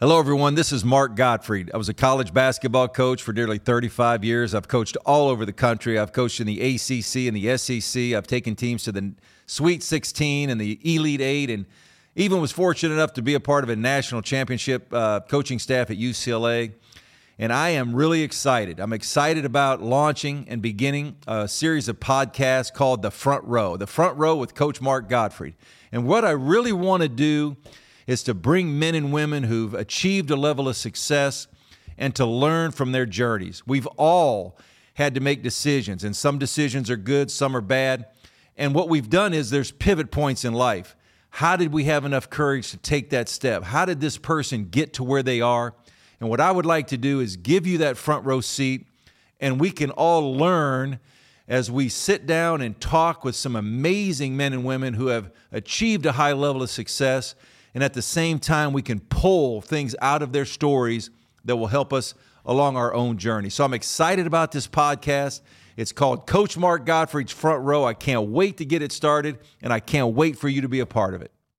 Hello, everyone. This is Mark Gottfried. I was a college basketball coach for nearly 35 years. I've coached all over the country. I've coached in the ACC and the SEC. I've taken teams to the Sweet 16 and the Elite Eight, and even was fortunate enough to be a part of a national championship uh, coaching staff at UCLA. And I am really excited. I'm excited about launching and beginning a series of podcasts called The Front Row. The Front Row with Coach Mark Gottfried. And what I really want to do is to bring men and women who've achieved a level of success and to learn from their journeys. We've all had to make decisions, and some decisions are good, some are bad. And what we've done is there's pivot points in life. How did we have enough courage to take that step? How did this person get to where they are? And what I would like to do is give you that front row seat, and we can all learn as we sit down and talk with some amazing men and women who have achieved a high level of success and at the same time, we can pull things out of their stories that will help us along our own journey. So I'm excited about this podcast. It's called Coach Mark Gottfried's Front Row. I can't wait to get it started, and I can't wait for you to be a part of it.